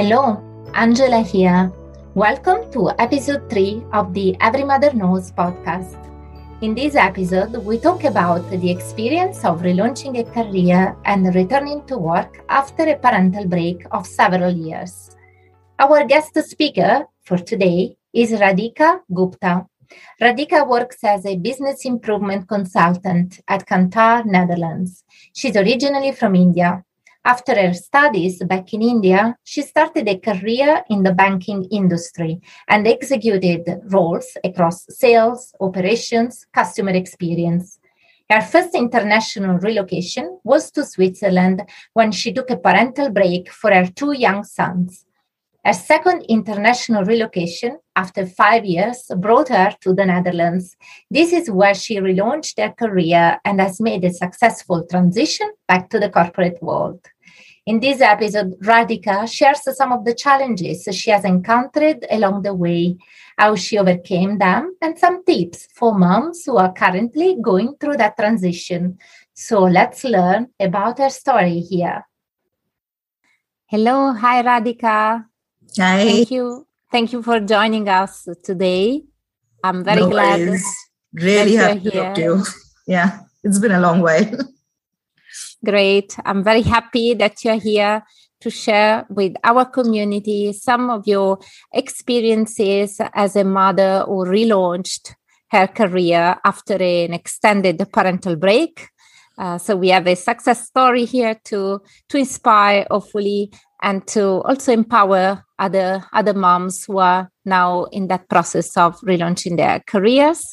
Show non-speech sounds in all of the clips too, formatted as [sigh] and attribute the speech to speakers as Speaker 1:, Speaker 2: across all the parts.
Speaker 1: Hello, Angela here. Welcome to episode 3 of the Every Mother Knows podcast. In this episode, we talk about the experience of relaunching a career and returning to work after a parental break of several years. Our guest speaker for today is Radhika Gupta. Radhika works as a business improvement consultant at Kantar, Netherlands. She's originally from India. After her studies back in India, she started a career in the banking industry and executed roles across sales, operations, customer experience. Her first international relocation was to Switzerland when she took a parental break for her two young sons. Her second international relocation after five years brought her to the Netherlands. This is where she relaunched her career and has made a successful transition back to the corporate world. In this episode, Radhika shares some of the challenges she has encountered along the way, how she overcame them, and some tips for moms who are currently going through that transition. So let's learn about her story here. Hello, hi Radhika.
Speaker 2: Hi.
Speaker 1: Thank you. Thank you for joining us today. I'm very no glad.
Speaker 2: Worries. Really happy to talk to you. [laughs] Yeah, it's been a long while. [laughs]
Speaker 1: Great. I'm very happy that you're here to share with our community some of your experiences as a mother who relaunched her career after an extended parental break. Uh, so we have a success story here to to inspire, hopefully, and to also empower other other moms who are now in that process of relaunching their careers.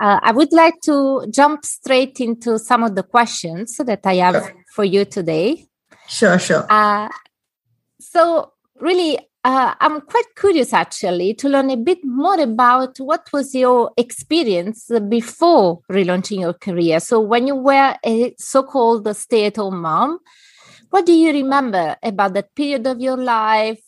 Speaker 1: Uh, I would like to jump straight into some of the questions that I have sure. for you today.
Speaker 2: Sure, sure. Uh,
Speaker 1: so, really, uh, I'm quite curious actually to learn a bit more about what was your experience before relaunching your career. So, when you were a so called stay at home mom, what do you remember about that period of your life?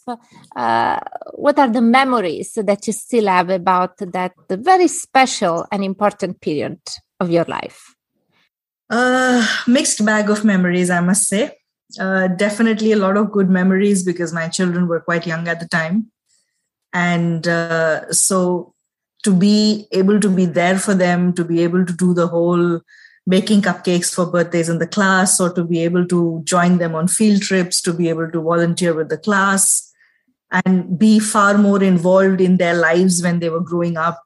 Speaker 1: Uh, what are the memories that you still have about that very special and important period of your life?
Speaker 2: Uh, mixed bag of memories, I must say. Uh, definitely a lot of good memories because my children were quite young at the time. And uh, so to be able to be there for them, to be able to do the whole baking cupcakes for birthdays in the class or to be able to join them on field trips, to be able to volunteer with the class and be far more involved in their lives when they were growing up.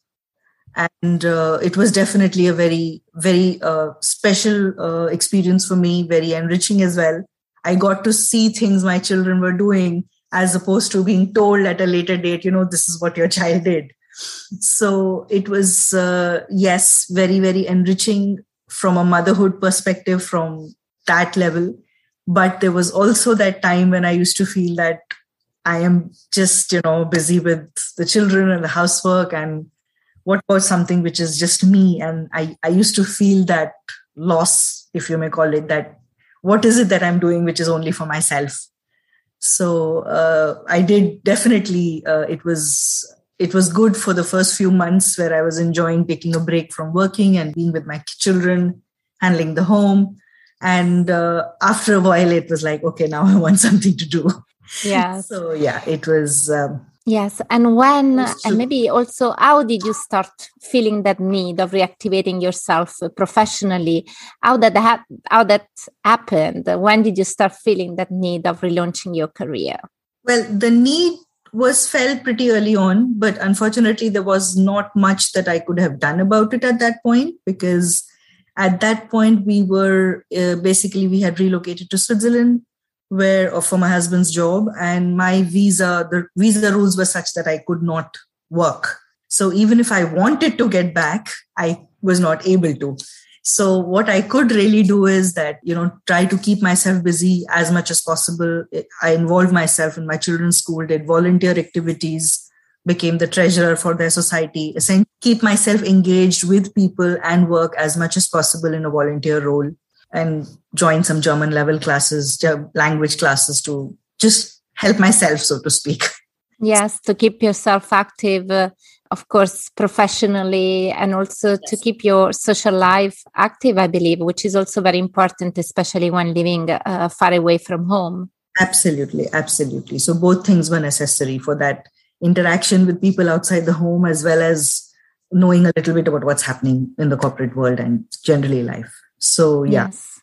Speaker 2: And uh, it was definitely a very, very uh, special uh, experience for me, very enriching as well. I got to see things my children were doing as opposed to being told at a later date, you know, this is what your child did. So it was, uh, yes, very, very enriching from a motherhood perspective from that level. But there was also that time when i used to feel that i am just you know busy with the children and the housework and what about something which is just me? And i i used to feel that loss if you may call it that. What is it that i'm doing which is only for myself? So uh, i did definitely uh, it was it was good for the first few months where I was enjoying taking a break from working and being with my children, handling the home. And uh, after a while, it was like, okay, now [laughs] I want something to do.
Speaker 1: Yeah.
Speaker 2: so, yeah, it was. Um,
Speaker 1: yes. And when, and maybe also, how did you start feeling that need of reactivating yourself professionally? How that, ha- how that happened? When did you start feeling that need of relaunching your career?
Speaker 2: Well, the need was felt pretty early on, but unfortunately, there was not much that I could have done about it at that point because at that point we were uh, basically we had relocated to Switzerland where or for my husband's job and my visa the visa rules were such that I could not work. So even if I wanted to get back, I was not able to so what i could really do is that you know try to keep myself busy as much as possible. I involved myself in my children's school did volunteer activities became the treasurer for their society essentially keep myself engaged with people and work as much as possible in a volunteer role and join some german level classes language classes to just help myself so to speak.
Speaker 1: Yes to keep yourself active uh, of course, professionally and also yes. to keep your social life active, I believe, which is also very important, especially when living uh, far away from home.
Speaker 2: Absolutely, absolutely. So both things were necessary for that interaction with people outside the home as well as knowing a little bit about what's happening in the corporate world and generally life. So yeah.
Speaker 1: Yes.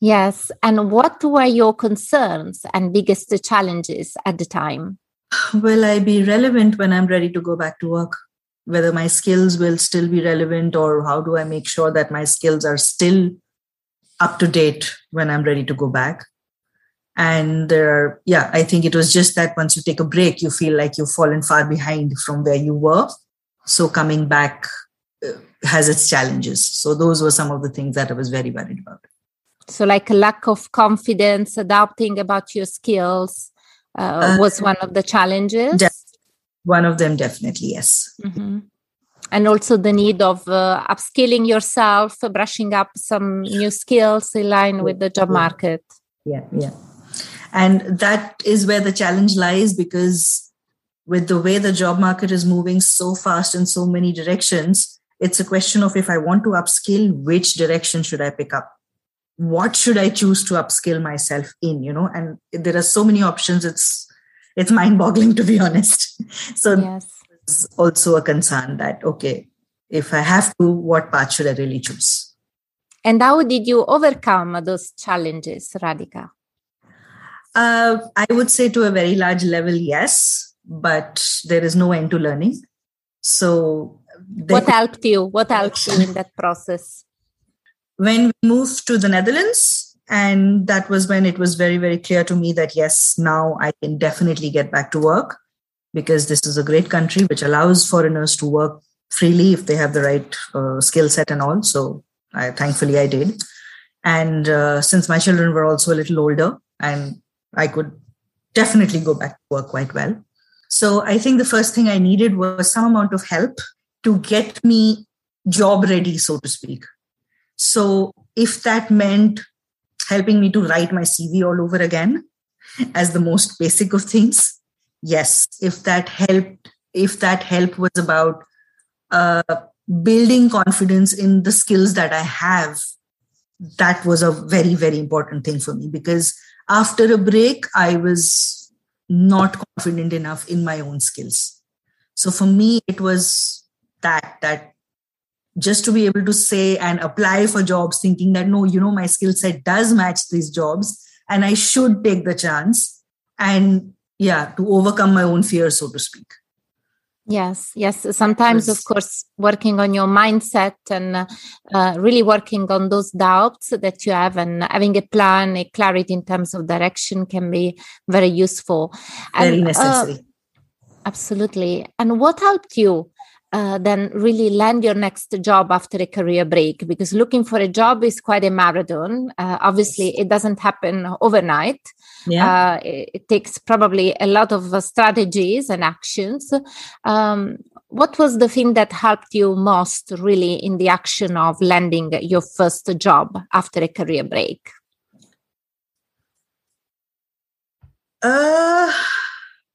Speaker 1: Yes. And what were your concerns and biggest challenges at the time?
Speaker 2: Will I be relevant when I'm ready to go back to work? Whether my skills will still be relevant, or how do I make sure that my skills are still up to date when I'm ready to go back? and there are yeah i think it was just that once you take a break you feel like you've fallen far behind from where you were. So coming back uh, has its challenges. So those were some of the things that i was very worried about.
Speaker 1: So like a lack of confidence adapting about your skills uh, uh, was one of the challenges
Speaker 2: one of them definitely yes
Speaker 1: mm-hmm. and also the need of uh, upskilling yourself brushing up some new skills in line with the job market
Speaker 2: yeah yeah and that is where the challenge lies because with the way the job market is moving so fast in so many directions, it's a question of if I want to upskill, which direction should I pick up? What should I choose to upskill myself in? You know, and there are so many options. It's it's mind-boggling to be honest. So yes. it's also a concern that okay, if I have to, what path should I really choose?
Speaker 1: And how did you overcome those challenges, Radhika?
Speaker 2: Uh, I would say to a very large level, yes, but there is no end to learning. So,
Speaker 1: what helped you? What helped you in that process? [laughs]
Speaker 2: When we moved to the Netherlands, and that was when it was very, very clear to me that yes, now I can definitely get back to work because this is a great country which allows foreigners to work freely if they have the right uh, skill set and all. So, I, thankfully, I did. And uh, since my children were also a little older, and I could definitely go back to work quite well. So I think the first thing I needed was some amount of help to get me job ready, so to speak. So if that meant helping me to write my CV all over again, as the most basic of things, yes. If that helped, if that help was about uh, building confidence in the skills that I have, that was a very, very important thing for me because after a break, I was not confident enough in my own skills. So for me, it was that, that just to be able to say and apply for jobs thinking that no, you know, my skill set does match these jobs and I should take the chance and yeah, to overcome my own fear, so to speak.
Speaker 1: Yes, yes. Sometimes, of course, working on your mindset and uh, really working on those doubts that you have and having a plan, a clarity in terms of direction can be very useful.
Speaker 2: Very and, uh, necessary. Uh,
Speaker 1: absolutely. And what helped you uh, then really land your next job after a career break because looking for a job is quite a marathon. Uh, obviously it doesn't happen overnight. Yeah. Uh, it, it, takes probably a lot of uh, strategies and actions. Um, what was the thing that helped you most really in the action of landing your first job after a career break?
Speaker 2: Uh,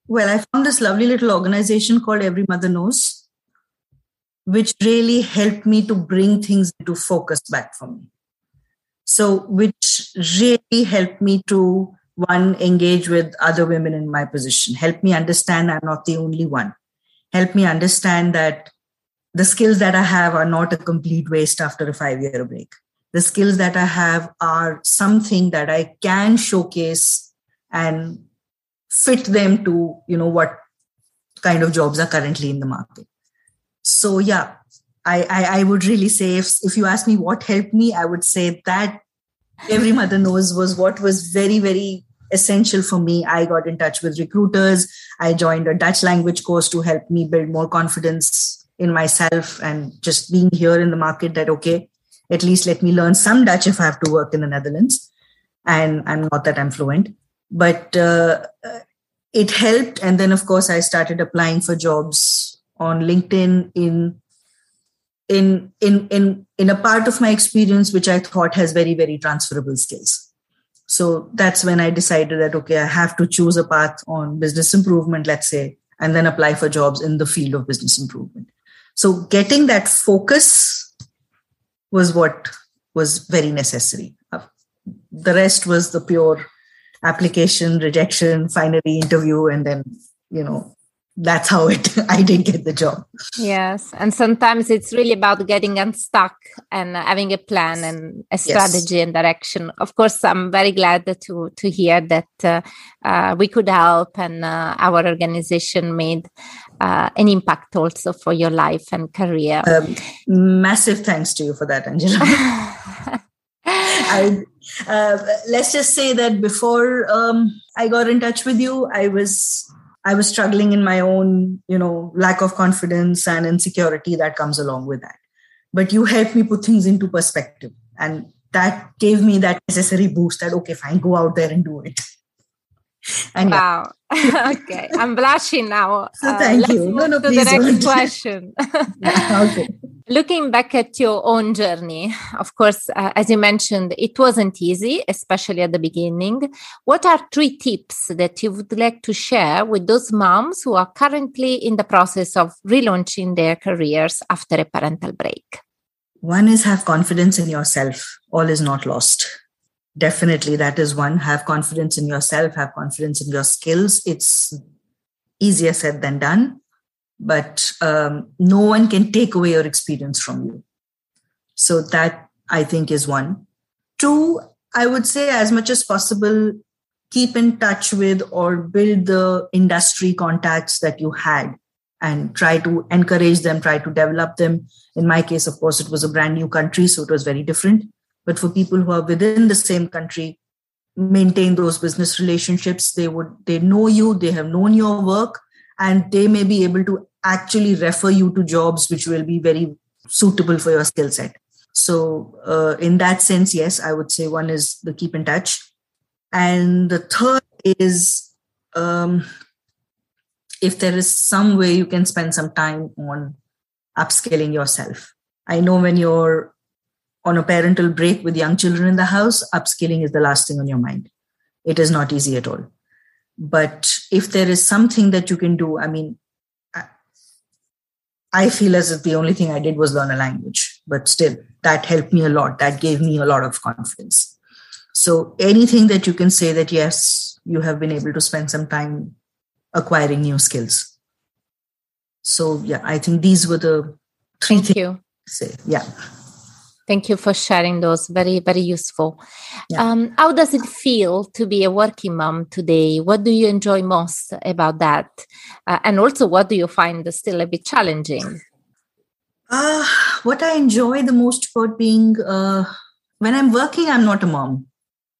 Speaker 2: well i found this lovely little organization called every mother knows which really helped me to bring things into focus back for me. So, which really helped me to one, engage with other women in my position, help me understand I'm not the only one, help me understand that the skills that I have are not a complete waste after a five year break. The skills that I have are something that I can showcase and fit them to, you know, what kind of jobs are currently in the market so yeah I, I, I would really say if if you ask me what helped me i would say that every mother knows was what was very very essential for me. I got in touch with recruiters. I joined a dutch language course to help me build more confidence in myself and just being here in the market that okay at least let me learn some dutch if i have to work in the netherlands. And i'm not that i'm fluent but uh, it helped. And then of course i started applying for jobs on LinkedIn in in in in in a part of my experience which I thought has very very transferable skills. So that's when I decided that okay, I have to choose a path on business improvement, let's say, and then apply for jobs in the field of business improvement. So getting that focus was what was very necessary. Uh, the rest was the pure application, rejection, finally interview, and then, you know, that's how it [laughs] i did get the job.
Speaker 1: Yes and sometimes it's really about getting unstuck and having a plan and a strategy yes. and direction. Of course i'm very glad to to hear that uh, uh, we could help and uh, our organization made uh, an impact also for your life and career. Um,
Speaker 2: massive thanks to you for that angela. [laughs] [laughs] I, uh, let's just say that before um, I got in touch with you, I was I was struggling in my own, you know, lack of confidence and insecurity that comes along with that. But you helped me put things into perspective. And that gave me that necessary boost that, okay, fine, go out there and do it. [laughs]
Speaker 1: And wow. Yeah. [laughs] okay. I'm blushing now.
Speaker 2: So uh, thank you.
Speaker 1: No, no, to please the next [laughs] question. yeah, okay. Looking back at your own journey, of course, uh, as you mentioned, it wasn't easy, especially at the beginning. What are three tips that you would like to share with those moms who are currently in the process of relaunching their careers after a parental break?
Speaker 2: One is have confidence in yourself. All is not lost. Definitely, that is one. Have confidence in yourself, have confidence in your skills. It's easier said than done but um, no one can take away your experience from you. So that I think is one. Two, I would say as much as possible, keep in touch with or build the industry contacts that you had and try to encourage them, try to develop them. In my case, of course, it was a brand new country, so it was very different. But for people who are within the same country, maintain those business relationships. They would they know you, they have known your work, and they may be able to actually refer you to jobs which will be very suitable for your skill set. So, uh, in that sense, yes, I would say one is the keep in touch. And the third is um, if there is some way you can spend some time on upskilling yourself. I know when you're on a parental break with young children in the house, upskilling is the last thing on your mind. It is not easy at all. But if there is something that you can do, I mean, I feel as if the only thing I did was learn a language, but still, that helped me a lot. That gave me a lot of confidence. So, anything that you can say that yes, you have been able to spend some time acquiring new skills. So, yeah, I think these were the three
Speaker 1: Thank
Speaker 2: things.
Speaker 1: You.
Speaker 2: Say, yeah.
Speaker 1: Thank you for sharing those. Very, very useful. Yeah. Um, how does it feel to be a working mom today? What do you enjoy most about that? Uh, and also, what do you find still a bit challenging?
Speaker 2: Uh, what I enjoy the most about being uh, when I'm working, I'm not a mom.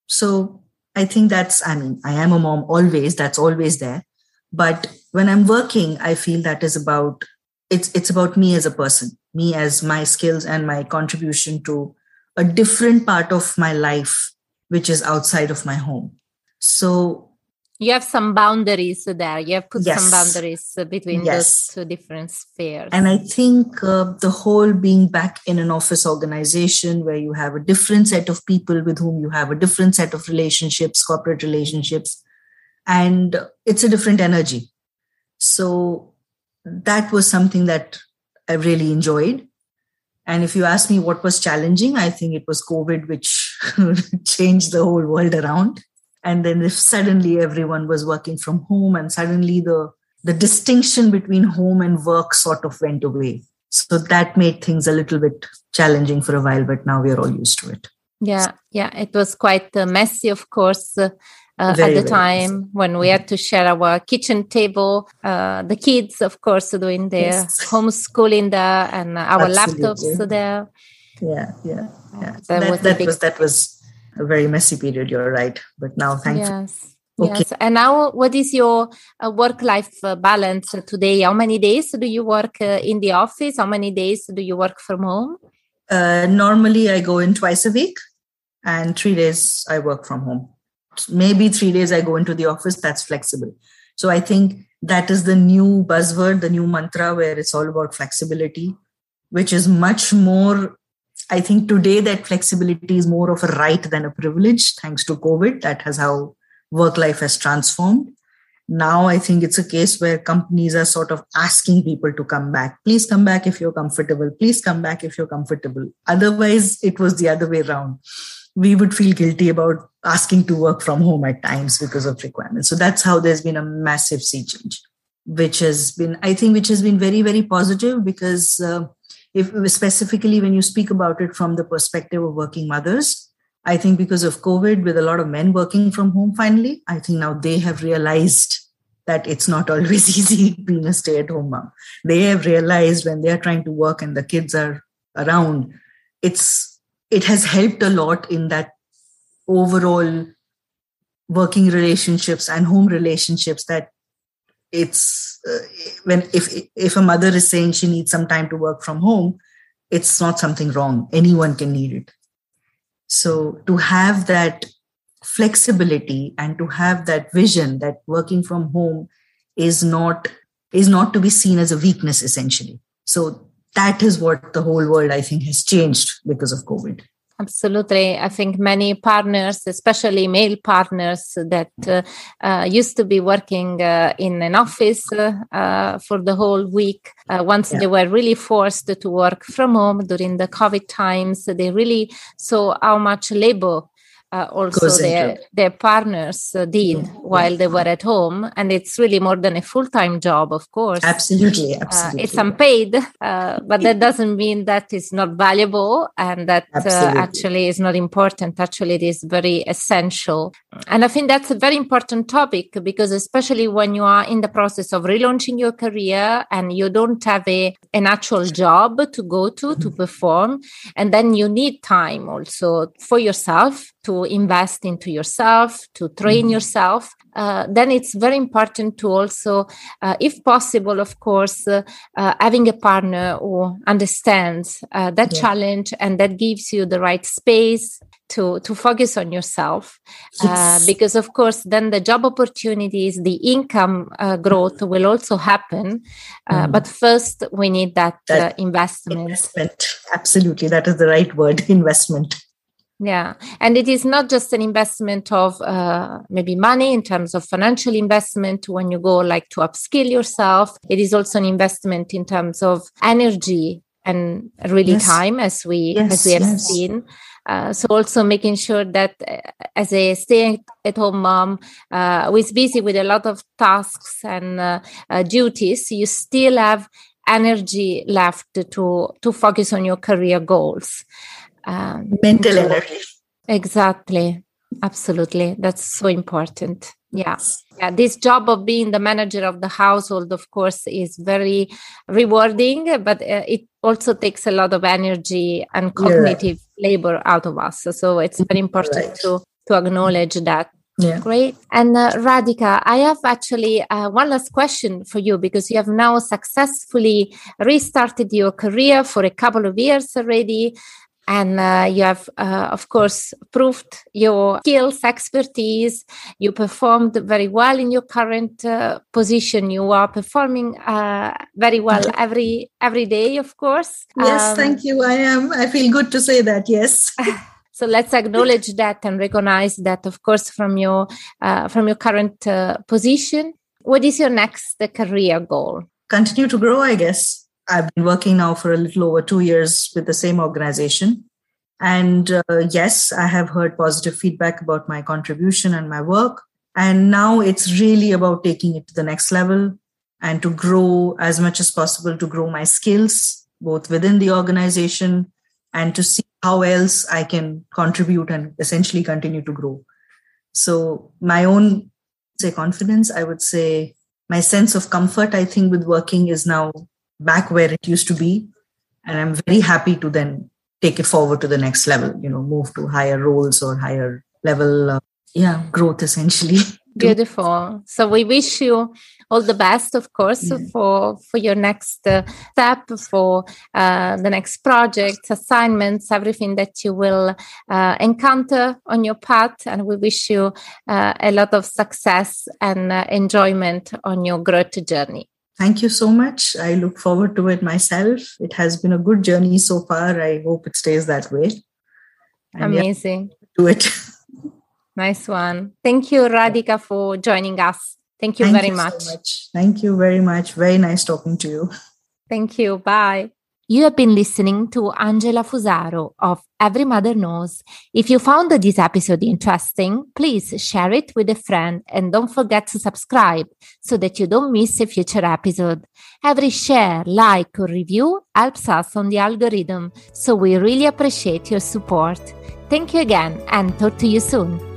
Speaker 2: So I think that's, I mean, I am a mom always, that's always there. But when I'm working, I feel that is about it's it's about me as a person me as my skills and my contribution to a different part of my life which is outside of my home so
Speaker 1: you have some boundaries there you have put yes. some boundaries between yes. those two different spheres
Speaker 2: and i think uh, the whole being back in an office organization where you have a different set of people with whom you have a different set of relationships corporate relationships and it's a different energy so that was something that I really enjoyed. And if you ask me what was challenging, I think it was COVID, which [laughs] changed the whole world around. And then if suddenly everyone was working from home and suddenly the, the distinction between home and work sort of went away. So that made things a little bit challenging for a while, but now we're all used to it.
Speaker 1: Yeah, yeah, it was quite messy, of course. Uh, uh, at the time when we had to share our kitchen table. Uh, the kids, of course, doing their yes. homeschooling there and our Absolutely. laptops there.
Speaker 2: Yeah, yeah, yeah. That, that, was, that was that was a very messy period. You're right, but now thankfully.
Speaker 1: Yes. Okay. Yes. And now, what is your uh, work life uh, balance today? How many days do you work uh, in the office? How many days do you work from home?
Speaker 2: Uh, normally, I go in twice a week, and three days I work from home maybe three days I go into the office, that's flexible. So I think that is the new buzzword, the new mantra where it's all about flexibility, which is much more. I think today that flexibility is more of a right than a privilege, thanks to COVID. That has how work life has transformed. Now I think it's a case where companies are sort of asking people to come back. Please come back if you're comfortable. Please come back if you're comfortable. Otherwise, it was the other way around we would feel guilty about asking to work from home at times because of requirements. So that's how there's been a massive sea change, which has been, I think, which has been very, very positive because uh, if specifically when you speak about it from the perspective of working mothers, I think because of COVID, with a lot of men working from home, finally, I think now they have realized that it's not always [laughs] easy being a stay at home mom. They have realized when they are trying to work and the kids are around, it's it has helped a lot in that overall working relationships and home relationships that it's uh, when if if a mother is saying she needs some time to work from home it's not something wrong. Anyone can need it. So to have that flexibility and to have that vision that working from home is not is not to be seen as a weakness essentially. So that is what the whole world i think has changed because of covid
Speaker 1: Absolutely. I think many partners, especially male partners that uh, uh, used to be working uh, in an office uh, uh, for the whole week, uh, once yeah. they were really forced to work from home during the COVID times, they really saw how much labor uh, also their their partners uh, did yeah. while they were at home. And it's really more than a full-time job of course.
Speaker 2: Absolutely absolutely
Speaker 1: uh, it's unpaid uh, but that doesn't mean that it's not valuable and that uh, actually is not important. Actually it is very essential and i think that's a very important topic because especially when you are in the process of relaunching your career and you don't have a an actual job to go to to mm-hmm. perform and then you need time also for yourself to invest into yourself, to train mm-hmm. yourself, uh, then it's very important to also, uh, if possible, of course, uh, uh having a partner who understands uh, that yeah. challenge and that gives you the right space to, to focus on yourself. Uh, yes. because, of course, then the job opportunities, the income growth will also happen. Mm. But first, we need that, that investment.
Speaker 2: investment. Absolutely. That is the right word [laughs] investment.
Speaker 1: Yeah. And it is not just an investment of uh, maybe money in terms of financial investment when you go like to upskill yourself. It is also an investment in terms of energy and really yes. time as we yes, as we have yes. seen. Uh, so also making sure that uh, as a stay at home mom uh, who is busy with a lot of tasks and uh, uh, duties, you still have energy left to to focus on your career goals
Speaker 2: um, mental so, energy.
Speaker 1: Exactly. Absolutely. That's so important. Yeah. Yeah this job of being the manager of the household of course is very rewarding but uh, it also takes a lot of energy and cognitive right. labor out of us. So it's very important right. to to acknowledge that.
Speaker 2: Yeah.
Speaker 1: Great. And uh, Radhika, I have actually uh, one last question for you because you have now successfully restarted your career for a couple of years already and uh, you have uh, of course proved your skills expertise. You performed very well in your current uh, position. You are performing uh, very well every every day of course.
Speaker 2: Yes um, thank you. I am i feel good to say that yes. [laughs]
Speaker 1: So let's acknowledge that and recognize that of course from your uh, from your current uh, position. What is your next career goal?
Speaker 2: Continue to grow i guess I've been working now for a little over two years with the same organization. And uh, yes, I have heard positive feedback about my contribution and my work. And now it's really about taking it to the next level and to grow as much as possible to grow my skills, both within the organization and to see how else I can contribute and essentially continue to grow. So, my own say confidence, I would say my sense of comfort, I think, with working is now back where it used to be. And i'm very happy to then take it forward to the next level you know move to higher roles or higher level uh, yeah growth essentially. [laughs]
Speaker 1: Beautiful. So we wish you all the best of course yeah. for for your next uh, step for uh, the next projects assignments everything that you will uh, encounter on your path. And we wish you uh, a lot of success and uh, enjoyment on your growth journey
Speaker 2: Thank you so much. I look forward to it myself. It has been a good journey so far. I hope it stays that way.
Speaker 1: And Amazing.
Speaker 2: Yeah, do it. [laughs]
Speaker 1: nice one. Thank you, Radhika, for joining us. Thank you Thank very you much.
Speaker 2: So much. Thank you very much. Very nice talking to you.
Speaker 1: Thank you. Bye. You have been listening to Angela Fusaro of Every Mother Knows. If you found this episode interesting, please share it with a friend and don't forget to subscribe so that you don't miss a future episode. Every share, like, or review helps us on the algorithm, so we really appreciate your support. Thank you again and talk to you soon.